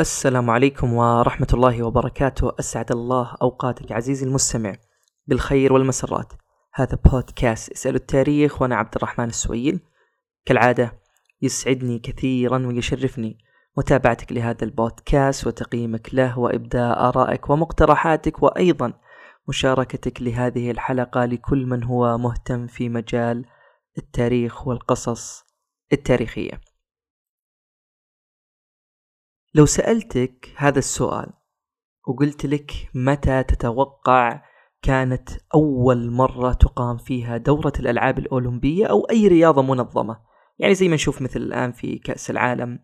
السلام عليكم ورحمة الله وبركاته. أسعد الله أوقاتك عزيزي المستمع بالخير والمسرات. هذا بودكاست اسأل التاريخ وأنا عبد الرحمن السويل. كالعادة يسعدني كثيرا ويشرفني متابعتك لهذا البودكاست وتقييمك له وإبداء آرائك ومقترحاتك وأيضا مشاركتك لهذه الحلقة لكل من هو مهتم في مجال التاريخ والقصص التاريخية. لو سألتك هذا السؤال وقلت لك متى تتوقع كانت أول مرة تقام فيها دورة الألعاب الأولمبية أو أي رياضة منظمة؟ يعني زي ما نشوف مثل الآن في كأس العالم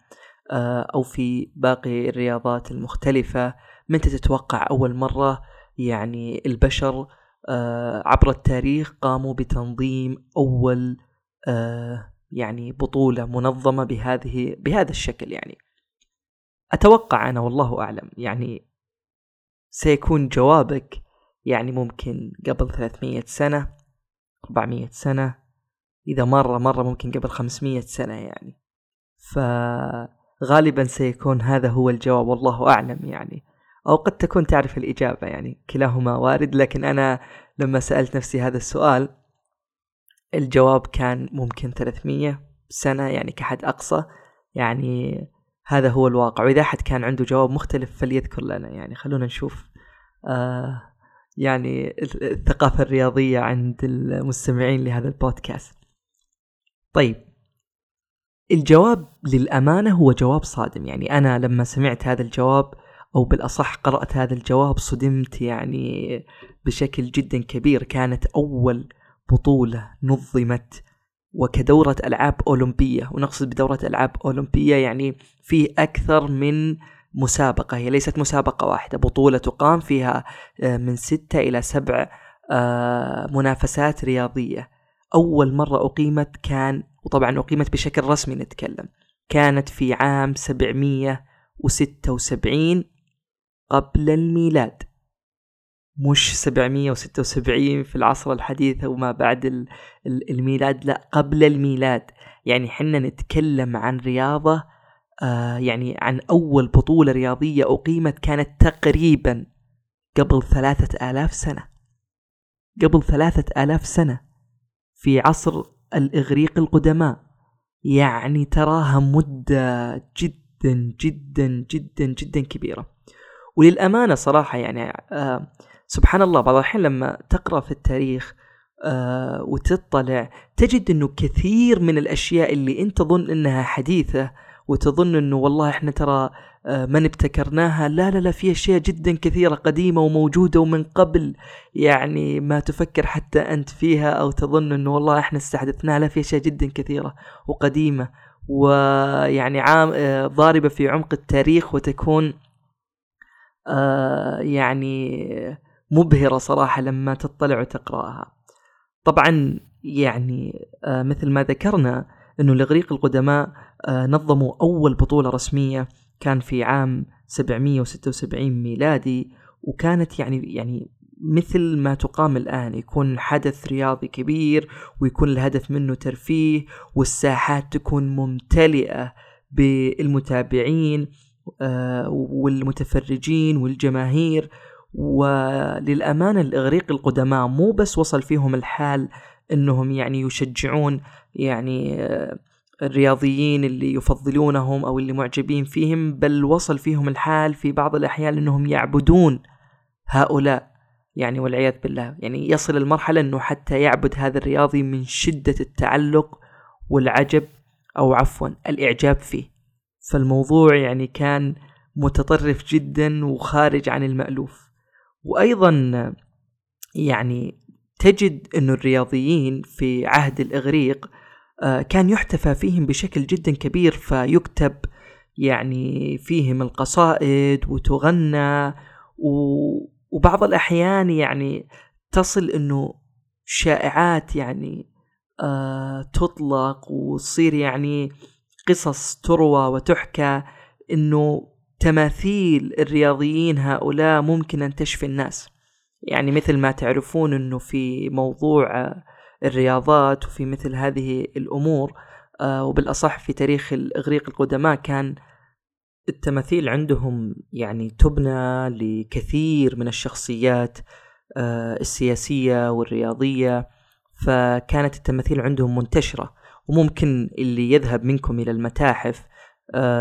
آه، أو في باقي الرياضات المختلفة متى تتوقع أول مرة يعني البشر آه، عبر التاريخ قاموا بتنظيم أول آه، يعني بطولة منظمة بهذه بهذا الشكل يعني؟ أتوقع أنا والله أعلم. يعني سيكون جوابك يعني ممكن قبل 300 سنة 400 سنة إذا مرة مرة ممكن قبل 500 سنة يعني. فغالبا سيكون هذا هو الجواب والله أعلم يعني. أو قد تكون تعرف الإجابة يعني كلاهما وارد. لكن أنا لما سألت نفسي هذا السؤال الجواب كان ممكن 300 سنة يعني كحد أقصى. يعني هذا هو الواقع. وإذا أحد كان عنده جواب مختلف فليذكر لنا. يعني خلونا نشوف آه يعني الثقافة الرياضية عند المستمعين لهذا البودكاست. طيب. الجواب للأمانة هو جواب صادم. يعني أنا لما سمعت هذا الجواب أو بالأصح قرأت هذا الجواب صدمت يعني بشكل جدا كبير. كانت أول بطولة نظمت وكدورة ألعاب أولمبية. ونقصد بدورة ألعاب أولمبية يعني في أكثر من مسابقة. هي ليست مسابقة واحدة. بطولة تقام فيها آه، من ستة إلى سبع آه، منافسات رياضية. أول مرة أقيمت كان وطبعا أقيمت بشكل رسمي نتكلم كانت في عام 776 قبل الميلاد. مش 776 في العصر الحديث وما بعد الميلاد لا قبل الميلاد. يعني حنا نتكلم عن رياضة آه يعني عن أول بطولة رياضية أقيمت كانت تقريبا قبل ثلاثة آلاف سنة. قبل ثلاثة آلاف سنة في عصر الإغريق القدماء. يعني تراها مدة جدا جدا جدا جدا كبيرة. وللأمانة صراحة يعني آه سبحان الله بعض الأحيان لما تقرأ في التاريخ آه وتطلع تجد أنه كثير من الأشياء اللي أنت تظن أنها حديثة وتظن أنه والله إحنا ترى آه من ابتكرناها لا لا لا في أشياء جدا كثيرة قديمة وموجودة ومن قبل يعني ما تفكر حتى أنت فيها أو تظن أنه والله إحنا استحدثناها لا في أشياء جدا كثيرة وقديمة ويعني عام آه ضاربة في عمق التاريخ وتكون يعني مبهرة صراحة لما تطلع وتقرأها. طبعا يعني آه مثل ما ذكرنا أنه الإغريق القدماء آه نظموا أول بطولة رسمية كان في عام 776 ميلادي وكانت يعني يعني مثل ما تقام الآن يكون حدث رياضي كبير ويكون الهدف منه ترفيه والساحات تكون ممتلئة بالمتابعين آه والمتفرجين والجماهير. وللأمانة الإغريق القدماء مو بس وصل فيهم الحال أنهم يعني يشجعون يعني آه، الرياضيين اللي يفضلونهم أو اللي معجبين فيهم بل وصل فيهم الحال في بعض الأحيان أنهم يعبدون هؤلاء يعني والعياذ بالله. يعني يصل المرحلة أنه حتى يعبد هذا الرياضي من شدة التعلق والعجب أو عفوا الإعجاب فيه. فالموضوع يعني كان متطرف جدا وخارج عن المألوف. وأيضا يعني تجد أن الرياضيين في عهد الإغريق آه، كان يحتفى فيهم بشكل جدا كبير فيكتب يعني فيهم القصائد وتغنى وبعض الأحيان يعني تصل أنه شائعات يعني آه تطلق وتصير يعني قصص تروى وتحكى أنه تماثيل الرياضيين هؤلاء ممكن أن تشفي الناس. يعني مثل ما تعرفون أنه في موضوع الرياضات وفي مثل هذه الأمور آه، وبالأصح في تاريخ الإغريق القدماء كان التماثيل عندهم يعني تبنى لكثير من الشخصيات آه، السياسية والرياضية فكانت التماثيل عندهم منتشرة. وممكن اللي يذهب منكم إلى المتاحف آه،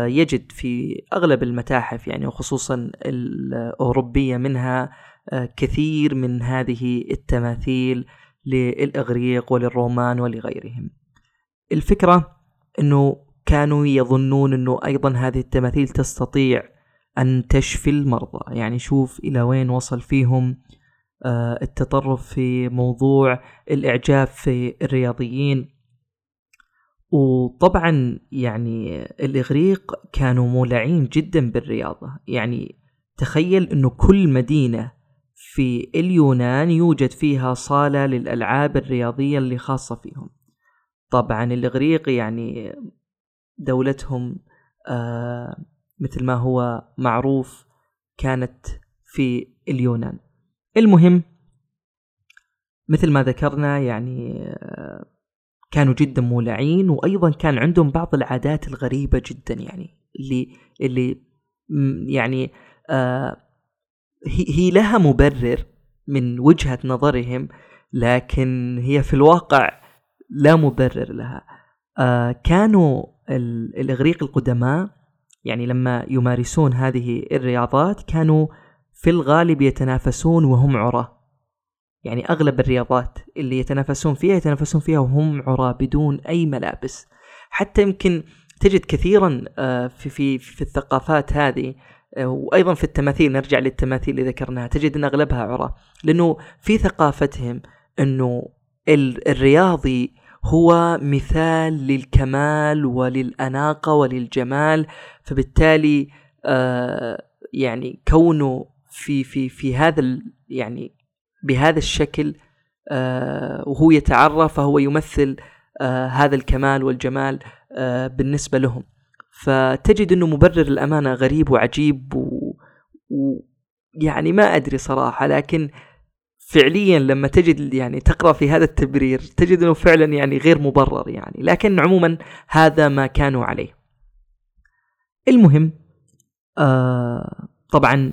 يجد في أغلب المتاحف يعني وخصوصا الأوروبية منها آه، كثير من هذه التماثيل للإغريق وللرومان ولغيرهم. الفكرة أنه كانوا يظنون أنه أيضا هذه التماثيل تستطيع أن تشفي المرضى. يعني شوف إلى وين وصل فيهم آه، التطرف في موضوع الإعجاب في الرياضيين. وطبعا يعني الإغريق كانوا مولعين جدا بالرياضة. يعني تخيل أنه كل مدينة في اليونان يوجد فيها صالة للألعاب الرياضية اللي خاصة فيهم. طبعا الإغريق يعني دولتهم آه مثل ما هو معروف كانت في اليونان. المهم مثل ما ذكرنا يعني آه كانوا جدا مولعين وأيضا كان عندهم بعض العادات الغريبة جدا يعني اللي اللي يعني آه هي لها مبرر من وجهة نظرهم لكن هي في الواقع لا مبرر لها. آه كانوا الإغريق القدماء يعني لما يمارسون هذه الرياضات كانوا في الغالب يتنافسون وهم عراة. يعني أغلب الرياضات اللي يتنافسون فيها يتنافسون فيها وهم عراه بدون أي ملابس. حتى يمكن تجد كثيرا آه، في في في الثقافات هذه آه، وأيضا في التماثيل نرجع للتماثيل اللي ذكرناها تجد إن أغلبها عراه لأنه في ثقافتهم إنه الرياضي هو مثال للكمال وللأناقة وللجمال فبالتالي آه يعني كونه في في في هذا يعني بهذا الشكل آه وهو يتعرى فهو يمثل آه هذا الكمال والجمال آه بالنسبة لهم. فتجد إنه مبرر الامانه غريب وعجيب و... و... يعني ما أدري صراحة لكن فعليا لما تجد يعني تقرأ في هذا التبرير تجد إنه فعلا يعني غير مبرر يعني. لكن عموما هذا ما كانوا عليه. المهم آه طبعا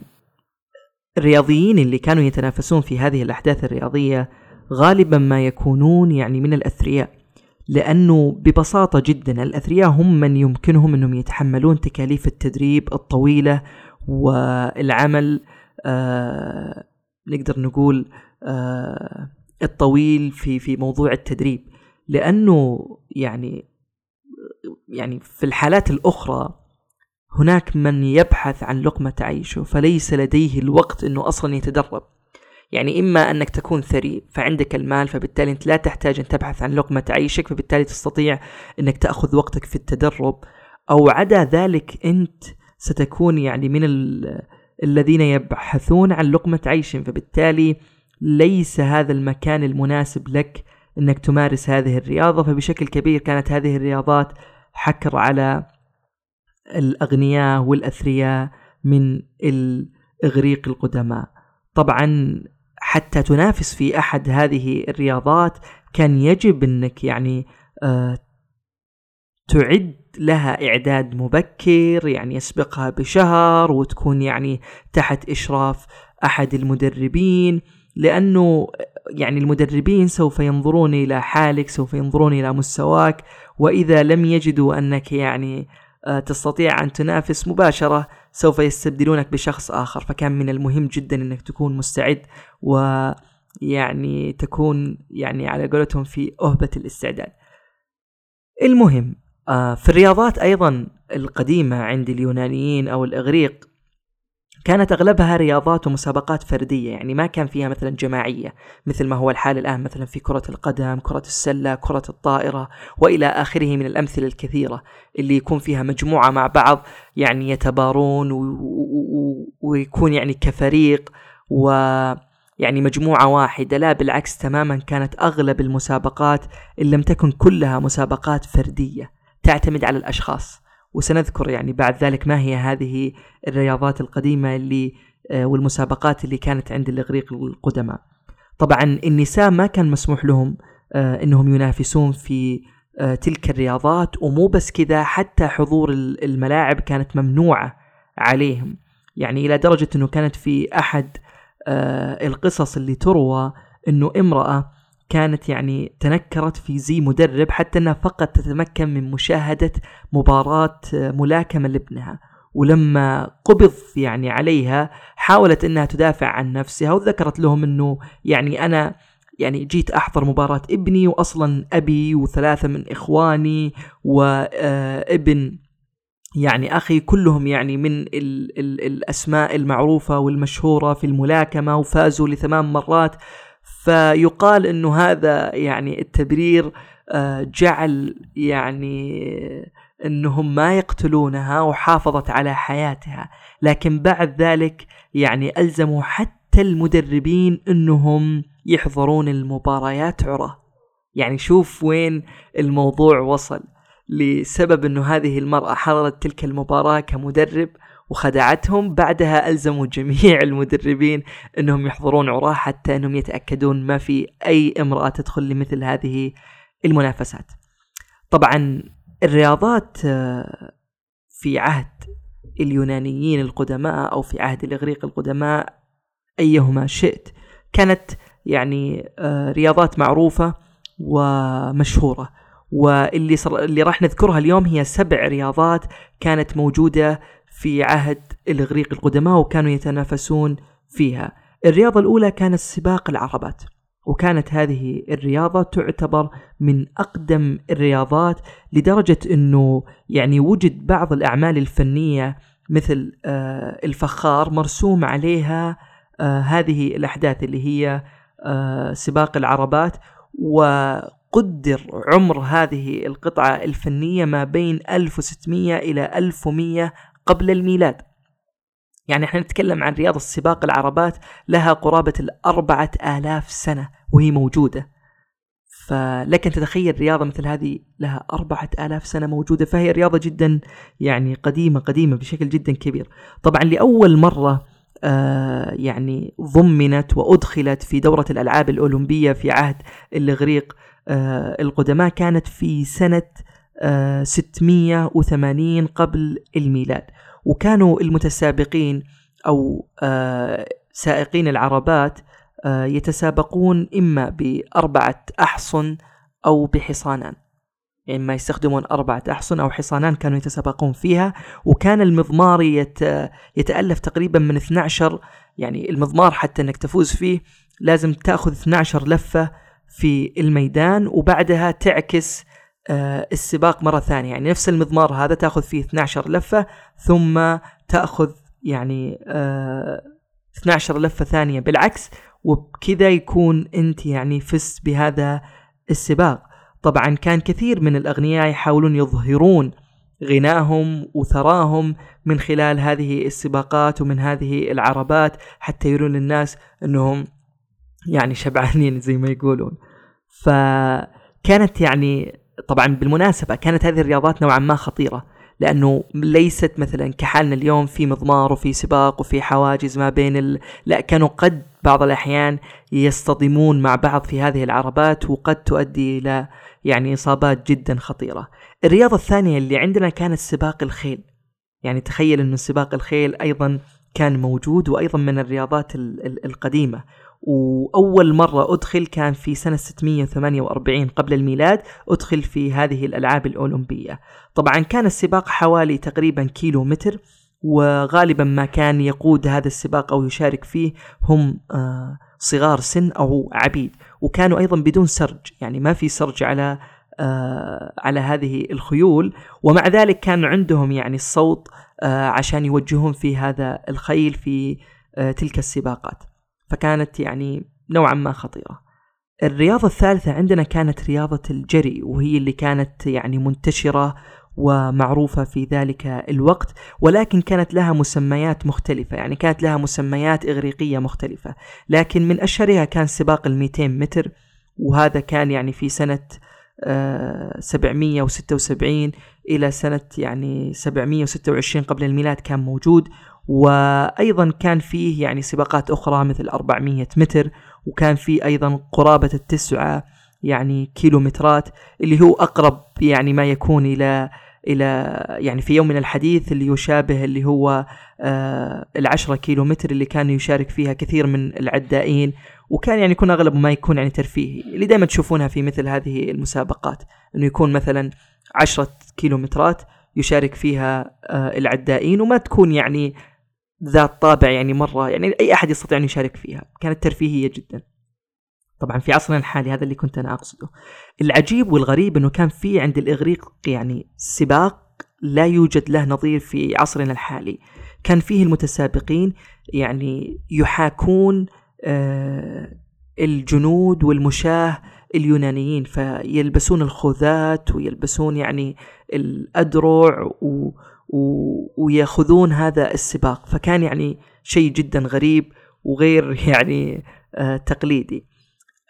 الرياضيين اللي كانوا يتنافسون في هذه الأحداث الرياضية غالبا ما يكونون يعني من الأثرياء لأنه ببساطة جدا الأثرياء هم من يمكنهم أنهم يتحملون تكاليف التدريب الطويلة والعمل آه نقدر نقول آه الطويل في في موضوع التدريب. لأنه يعني يعني في الحالات الأخرى هناك من يبحث عن لقمة عيشه فليس لديه الوقت إنه أصلا يتدرب. يعني إما أنك تكون ثري فعندك المال فبالتالي أنت لا تحتاج أن تبحث عن لقمة عيشك فبالتالي تستطيع إنك تأخذ وقتك في التدرب. أو عدا ذلك أنت ستكون يعني من الذين يبحثون عن لقمة عيش فبالتالي ليس هذا المكان المناسب لك إنك تمارس هذه الرياضة. فبشكل كبير كانت هذه الرياضات حكر على الأغنياء والأثرياء من الإغريق القدماء. طبعا حتى تنافس في أحد هذه الرياضات كان يجب أنك يعني آه تعد لها إعداد مبكر يعني يسبقها بشهر وتكون يعني تحت إشراف أحد المدربين لأنه يعني المدربين سوف ينظرون إلى حالك سوف ينظرون إلى مستواك وإذا لم يجدوا أنك يعني تستطيع أن تنافس مباشرة سوف يستبدلونك بشخص آخر. فكان من المهم جدا أنك تكون مستعد ويعني تكون يعني على قولتهم في أهبة الاستعداد. المهم آه، في الرياضات أيضا القديمة عند اليونانيين أو الإغريق كانت أغلبها رياضات ومسابقات فردية يعني ما كان فيها مثلا جماعية مثل ما هو الحال الآن مثلا في كرة القدم، كرة السلة، كرة الطائرة وإلى آخره من الأمثلة الكثيرة اللي يكون فيها مجموعة مع بعض يعني يتبارون ويكون يعني كفريق و يعني مجموعة واحدة. لا بالعكس تماما كانت أغلب المسابقات إن لم تكن كلها مسابقات فردية تعتمد على الأشخاص. وسنذكر يعني بعد ذلك ما هي هذه الرياضات القديمة اللي آه، والمسابقات اللي كانت عند الإغريق القدماء. طبعا النساء ما كان مسموح لهم آه، إنهم ينافسون في آه، تلك الرياضات ومو بس كذا حتى حضور الملاعب كانت ممنوعة عليهم. يعني إلى درجة أنه كانت في أحد القصص اللي تروى أنه امرأة كانت يعني تنكرت في زي مدرب حتى أنها فقط تتمكن من مشاهدة مباراة آه، ملاكمة لابنها. ولما قبض يعني عليها حاولت إنها تدافع عن نفسها وذكرت لهم إنه يعني أنا يعني جيت أحضر مباراة ابني واصلا أبي وثلاثة من إخواني وابن يعني أخي كلهم يعني من ال ال الأسماء المعروفة والمشهورة في الملاكمة وفازوا لثمان مرات. فيقال إنه هذا يعني التبرير آه، جعل يعني إنهم ما يقتلونها وحافظت على حياتها. لكن بعد ذلك يعني ألزموا حتى المدربين إنهم يحضرون المباريات عراه يعني شوف وين الموضوع وصل. لسبب إنه هذه المرأة حضرت تلك المباراة كمدرب وخدعتهم. بعدها ألزموا جميع المدربين أنهم يحضرون عراة حتى أنهم يتأكدون ما في أي امرأة تدخل لمثل هذه المنافسات. طبعا الرياضات آه، في عهد اليونانيين القدماء أو في عهد الإغريق القدماء أيهما شئت كانت يعني آه، رياضات معروفة ومشهورة. واللي صر... اللي راح نذكرها اليوم هي سبع رياضات كانت موجودة في عهد الإغريق القدماء وكانوا يتنافسون فيها. الرياضة الأولى كانت سباق العربات وكانت هذه الرياضة تعتبر من أقدم الرياضات لدرجة أنه يعني وجد بعض الأعمال الفنية مثل آه، الفخار مرسوم عليها آه، هذه الأحداث اللي هي آه، سباق العربات وقدر عمر هذه القطعة الفنية ما بين 1600 إلى 1100 قبل الميلاد. يعني إحنا نتكلم عن رياضة سباق العربات لها قرابة الأربعة آلاف سنة وهي موجودة. فلك أن تتخيل رياضة مثل هذه لها أربعة آلاف سنة موجودة فهي رياضة جدا يعني قديمة قديمة بشكل جدا كبير. طبعا لأول مرة آه يعني ضمنت وأدخلت في دورة الألعاب الأولمبية في عهد الإغريق آه القدماء كانت في سنة 680 قبل الميلاد. وكانوا المتسابقين أو آه، سائقين العربات آه، يتسابقون إما بأربعة أحصن أو بحصانان. يعني ما يستخدمون أربعة أحصن أو حصانان كانوا يتسابقون فيها. وكان المضمار يت... يتألف تقريبا من 12 يعني المضمار حتى أنك تفوز فيه لازم تأخذ 12 لفة في الميدان وبعدها تعكس السباق مرة ثانية. يعني نفس المضمار هذا تأخذ فيه 12 لفة ثم تأخذ يعني 12 آه، لفة ثانية. بالعكس وبكذا يكون أنت يعني فزت بهذا السباق. طبعا كان كثير من الأغنياء يحاولون يظهرون غناهم وثراهم من خلال هذه السباقات ومن هذه العربات حتى يرون للناس أنهم يعني شبعانين زي ما يقولون. فكانت يعني طبعا بالمناسبة كانت هذه الرياضات نوعا ما خطيرة لأنه ليست مثلا كحالنا اليوم في مضمار وفي سباق وفي حواجز ما بين ال... لا كانوا قد بعض الأحيان يصطدمون مع بعض في هذه العربات وقد تؤدي إلى يعني إصابات جدا خطيرة. الرياضة الثانية اللي عندنا كانت سباق الخيل. يعني تخيل أن سباق الخيل أيضا كان موجود وأيضا من الرياضات القديمة. وأول مرة أدخل كان في سنة 648 قبل الميلاد أدخل في هذه الألعاب الأولمبية. طبعا كان السباق حوالي تقريبا كيلو متر وغالبا ما كان يقود هذا السباق أو يشارك فيه هم آه، صغار سن أو عبيد. وكانوا أيضا بدون سرج يعني ما في سرج على آه، على هذه الخيول. ومع ذلك كان عندهم يعني الصوت آه، عشان يوجهون في هذا الخيل في تلك السباقات. فكانت يعني نوعا ما خطيرة. الرياضة الثالثة عندنا كانت رياضة الجري وهي اللي كانت يعني منتشرة ومعروفة في ذلك الوقت ولكن كانت لها مسميات مختلفة يعني كانت لها مسميات إغريقية مختلفة. لكن من أشهرها كان سباق الميتين متر وهذا كان يعني في سنة آه 776 إلى سنة يعني 726 قبل الميلاد كان موجود. وأيضا كان فيه يعني سباقات أخرى مثل 400 متر وكان في أيضا قرابة التسعة يعني كيلومترات اللي هو أقرب يعني ما يكون إلى إلى يعني في يوم من الحديث اللي يشابه اللي هو آه العشرة كيلو متر اللي كان يشارك فيها كثير من العدائين وكان يعني يكون أغلب ما يكون يعني ترفيهي اللي دائما تشوفونها في مثل هذه المسابقات إنه يكون مثلا عشرة كيلومترات يشارك فيها آه العدائين وما تكون يعني ذات طابع يعني مرة يعني أي أحد يستطيع أن يشارك فيها. كانت ترفيهية جدا. طبعا في عصرنا الحالي هذا اللي كنت أنا أقصده. العجيب والغريب إنه كان في عند الإغريق يعني سباق لا يوجد له نظير في عصرنا الحالي. كان فيه المتسابقين يعني يحاكون آه الجنود والمشاه اليونانيين فيلبسون الخوذات ويلبسون يعني الأدرع و ويأخذون هذا السباق. فكان يعني شيء جدا غريب وغير يعني آه تقليدي.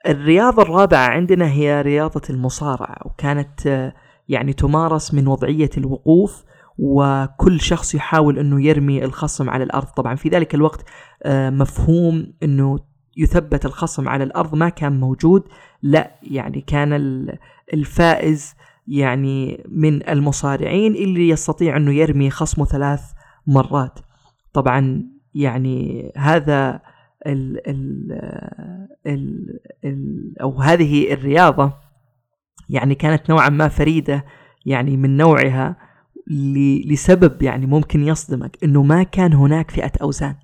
الرياضة الرابعة عندنا هي رياضة المصارعة وكانت آه يعني تمارس من وضعية الوقوف وكل شخص يحاول إنه يرمي الخصم على الأرض. طبعا في ذلك الوقت آه مفهوم إنه يثبت الخصم على الأرض ما كان موجود. لا يعني كان الفائز يعني من المصارعين اللي يستطيع أنه يرمي خصمه ثلاث مرات. طبعا يعني هذا ال ال ال ال أو هذه الرياضة يعني كانت نوعا ما فريدة يعني من نوعها لسبب يعني ممكن يصدمك إنه ما كان هناك فئة أوزان.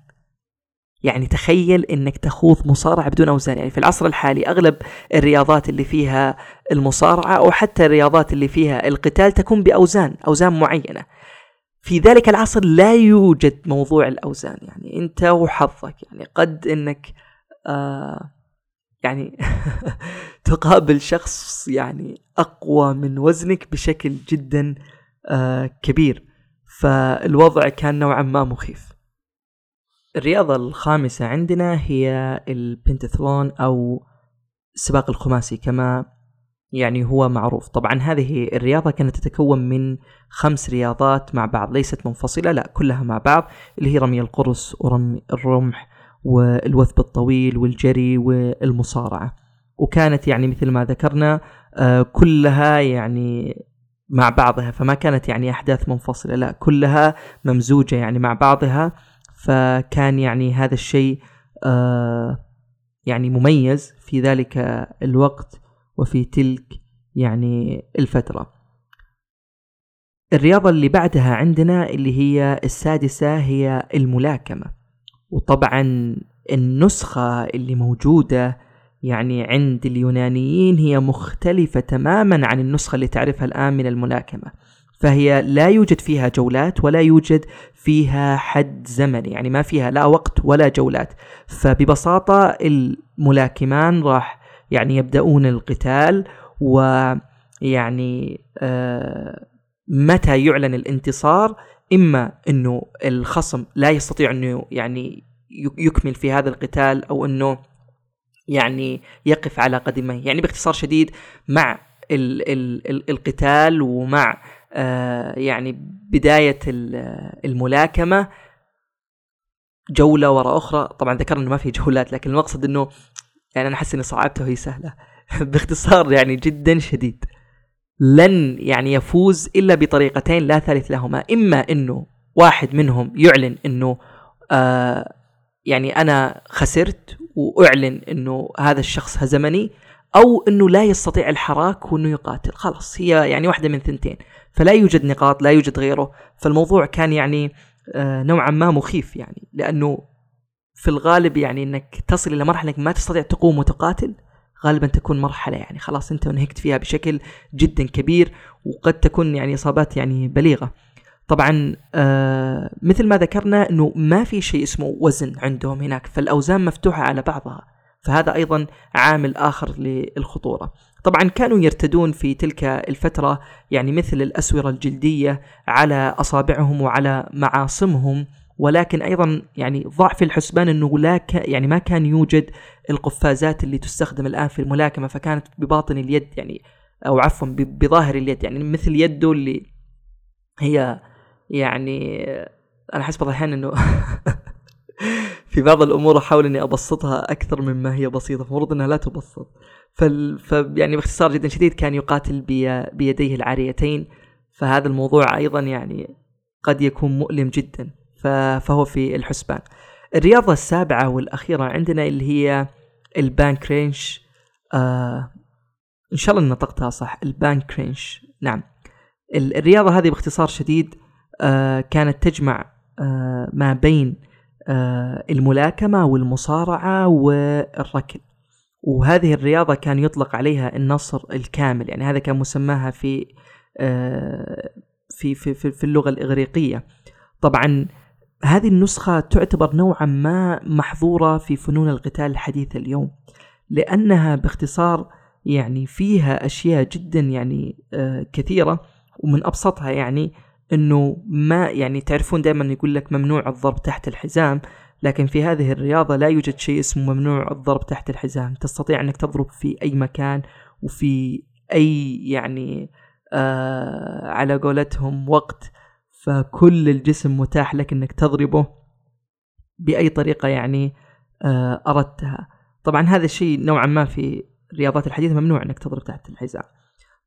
يعني تخيل إنك تخوض مصارعة بدون أوزان. يعني في العصر الحالي أغلب الرياضات اللي فيها المصارعة أو حتى الرياضات اللي فيها القتال تكون بأوزان أوزان معينة. في ذلك العصر لا يوجد موضوع الأوزان. يعني أنت وحظك يعني قد إنك آه يعني تقابل شخص يعني أقوى من وزنك بشكل جدا آه كبير. فالوضع كان نوعا ما مخيف. الرياضة الخامسة عندنا هي البنتثلون أو السباق الخماسي كما يعني هو معروف. طبعا هذه الرياضة كانت تتكون من خمس رياضات مع بعض ليست منفصلة لا كلها مع بعض اللي هي رمي القرص ورمي الرمح والوثب الطويل والجري والمصارعة. وكانت يعني مثل ما ذكرنا آه، كلها يعني مع بعضها فما كانت يعني أحداث منفصلة لا كلها ممزوجة يعني مع بعضها. فكان يعني هذا الشيء آه يعني مميز في ذلك الوقت وفي تلك يعني الفترة. الرياضة اللي بعدها عندنا اللي هي السادسة هي الملاكمة. وطبعا النسخة اللي موجودة يعني عند اليونانيين هي مختلفة تماما عن النسخة اللي تعرفها الآن من الملاكمة. فهي لا يوجد فيها جولات ولا يوجد فيها حد زمني يعني ما فيها لا وقت ولا جولات. فببساطة الملاكمان راح يعني يبدأون القتال ويعني آه متى يعلن الانتصار؟ إما أنه الخصم لا يستطيع أنه يعني يكمل في هذا القتال أو أنه يعني يقف على قدميه. يعني باختصار شديد مع ال ال ال القتال ومع يعني بداية الملاكمة جولة وراء أخرى. طبعا ذكرنا أنه ما في جولات لكن المقصد أنه يعني أنا أحس أني صعبتها وهي سهلة. باختصار يعني جدا شديد. لن يعني يفوز إلا بطريقتين لا ثالث لهما. إما أنه واحد منهم يعلن أنه آه يعني أنا خسرت وأعلن أنه هذا الشخص هزمني أو أنه لا يستطيع الحراك وأنه يقاتل. خلاص هي يعني واحدة من ثنتين. فلا يوجد نقاط لا يوجد غيره. فالموضوع كان يعني آه، نوعا ما مخيف يعني. لأنه في الغالب يعني إنك تصل إلى مرحلة إنك ما تستطيع تقوم وتقاتل غالبا تكون مرحلة يعني خلاص أنت نهكت فيها بشكل جدا كبير وقد تكون يعني إصابات يعني بليغة. طبعا آه مثل ما ذكرنا إنه ما في شيء اسمه وزن عندهم هناك فالأوزان مفتوحة على بعضها. فهذا أيضا عامل آخر للخطورة. طبعا كانوا يرتدون في تلك الفترة يعني مثل الأسورة الجلدية على أصابعهم وعلى معاصمهم ولكن أيضا يعني ضع في الحسبان إنه لا ك يعني ما كان يوجد القفازات اللي تستخدم الآن في الملاكمة فكانت بباطن اليد يعني أو عفوا بظاهر اليد يعني مثل يده اللي هي يعني أنا أحس بعض الأحيان إنه في بعض الأمور أحاول إني أبسطها أكثر مما هي بسيطة المفروض إنها لا تبسط. فال... ف يعني باختصار جدا شديد كان يقاتل بي... بيديه العاريتين فهذا الموضوع أيضا يعني قد يكون مؤلم جدا فهو في الحسبان. الرياضة السابعة والأخيرة عندنا اللي هي ال pankration آه إن شاء الله نطقتها صح ال pankration. نعم. الرياضة هذه باختصار شديد آه كانت تجمع آه ما بين الملاكمة والمصارعة والركل وهذه الرياضة كان يطلق عليها النصر الكامل يعني هذا كان مسماها في آه في في في, في اللغة الإغريقية. طبعا هذه النسخة تعتبر نوعا ما محظورة في فنون القتال الحديثة اليوم لأنها باختصار يعني فيها أشياء جدا يعني آه كثيرة ومن أبسطها يعني أنه ما يعني تعرفون دائما يقول لك ممنوع الضرب تحت الحزام لكن في هذه الرياضة لا يوجد شيء اسمه ممنوع الضرب تحت الحزام. تستطيع أنك تضرب في أي مكان وفي أي يعني آه على قولتهم وقت فكل الجسم متاح لك إنك تضربه بأي طريقة يعني آه، أردتها. طبعا هذا الشيء نوعا ما في الرياضات الحديثة ممنوع إنك تضرب تحت الحزام.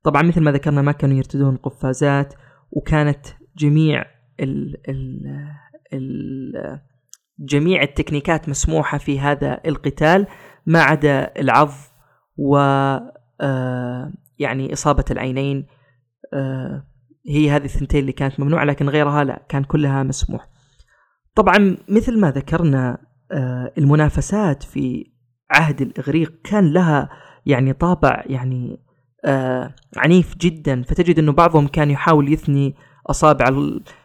طبعا مثل ما ذكرنا ما كانوا يرتدون قفازات وكانت جميع ال ال ال جميع التكنيكات مسموحة في هذا القتال ما عدا العض و آه، يعني إصابة العينين آه، هي هذه الثنتين اللي كانت ممنوعة لكن غيرها لا كان كلها مسموح. طبعا مثل ما ذكرنا آه، المنافسات في عهد الإغريق كان لها يعني طابع يعني آه، عنيف جدا. فتجد أنه بعضهم كان يحاول يثني أصابع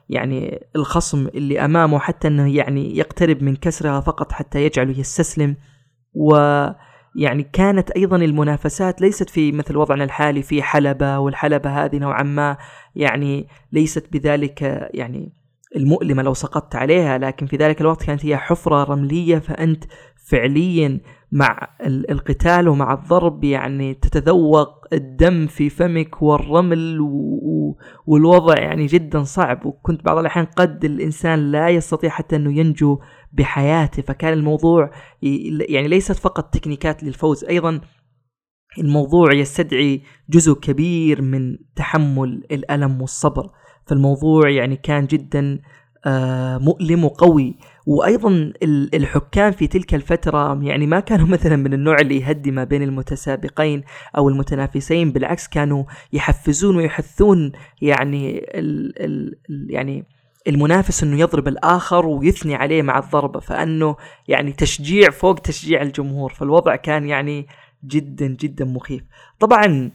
يعني الخصم اللي أمامه حتى أنه يعني يقترب من كسرها فقط حتى يجعله يستسلم. و يعني كانت أيضا المنافسات ليست في مثل وضعنا الحالي في حلبة والحلبة هذه نوعا ما يعني ليست بذلك يعني المؤلمة لو سقطت عليها لكن في ذلك الوقت كانت هي حفرة رملية فأنت فعليا مع القتال ومع الضرب يعني تتذوق الدم في فمك والرمل والوضع يعني جدا صعب. وكنت بعض الأحيان قد الإنسان لا يستطيع حتى أنه ينجو بحياته. فكان الموضوع يعني ليست فقط تكنيكات للفوز أيضا الموضوع يستدعي جزء كبير من تحمل الألم والصبر. فالموضوع يعني كان جدا آه، مؤلم وقوي. وأيضا الحكام في تلك الفترة يعني ما كانوا مثلا من النوع اللي يهدي ما بين المتسابقين أو المتنافسين بالعكس كانوا يحفزون ويحثون يعني ال ال يعني المنافس إنه يضرب الآخر ويثني عليه مع الضربة فأنه يعني تشجيع فوق تشجيع الجمهور فالوضع كان يعني جدا جدا مخيف. طبعا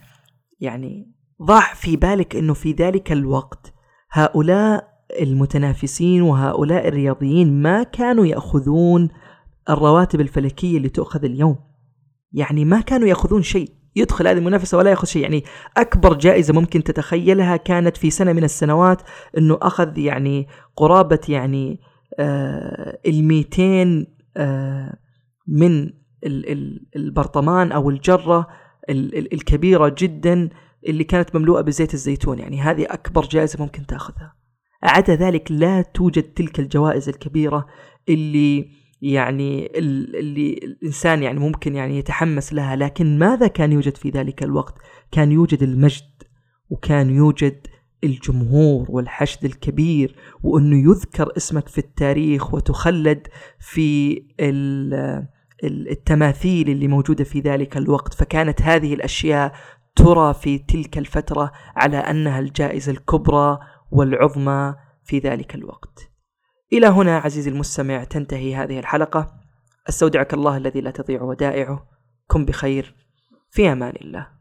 يعني ضع في بالك إنه في ذلك الوقت هؤلاء المتنافسين وهؤلاء الرياضيين ما كانوا يأخذون الرواتب الفلكية اللي تؤخذ اليوم. يعني ما كانوا يأخذون شيء. يدخل هذه المنافسة ولا يأخذ شيء. يعني أكبر جائزة ممكن تتخيلها كانت في سنة من السنوات إنه أخذ يعني قرابة يعني آه ال 200 آه من البرطمان أو الجرة الكبيرة جدا اللي كانت مملوءة بزيت الزيتون. يعني هذه أكبر جائزة ممكن تأخذها. عدا ذلك لا توجد تلك الجوائز الكبيرة اللي يعني اللي الإنسان يعني ممكن يعني يتحمس لها لكن ماذا كان يوجد في ذلك الوقت؟ كان يوجد المجد وكان يوجد الجمهور والحشد الكبير وأنه يذكر اسمك في التاريخ وتخلد في التماثيل اللي موجودة في ذلك الوقت فكانت هذه الأشياء ترى في تلك الفترة على أنها الجائزة الكبرى والعظمى في ذلك الوقت. إلى هنا عزيزي المستمع تنتهي هذه الحلقة. أستودعك الله الذي لا تضيع ودائعه. كن بخير في أمان الله.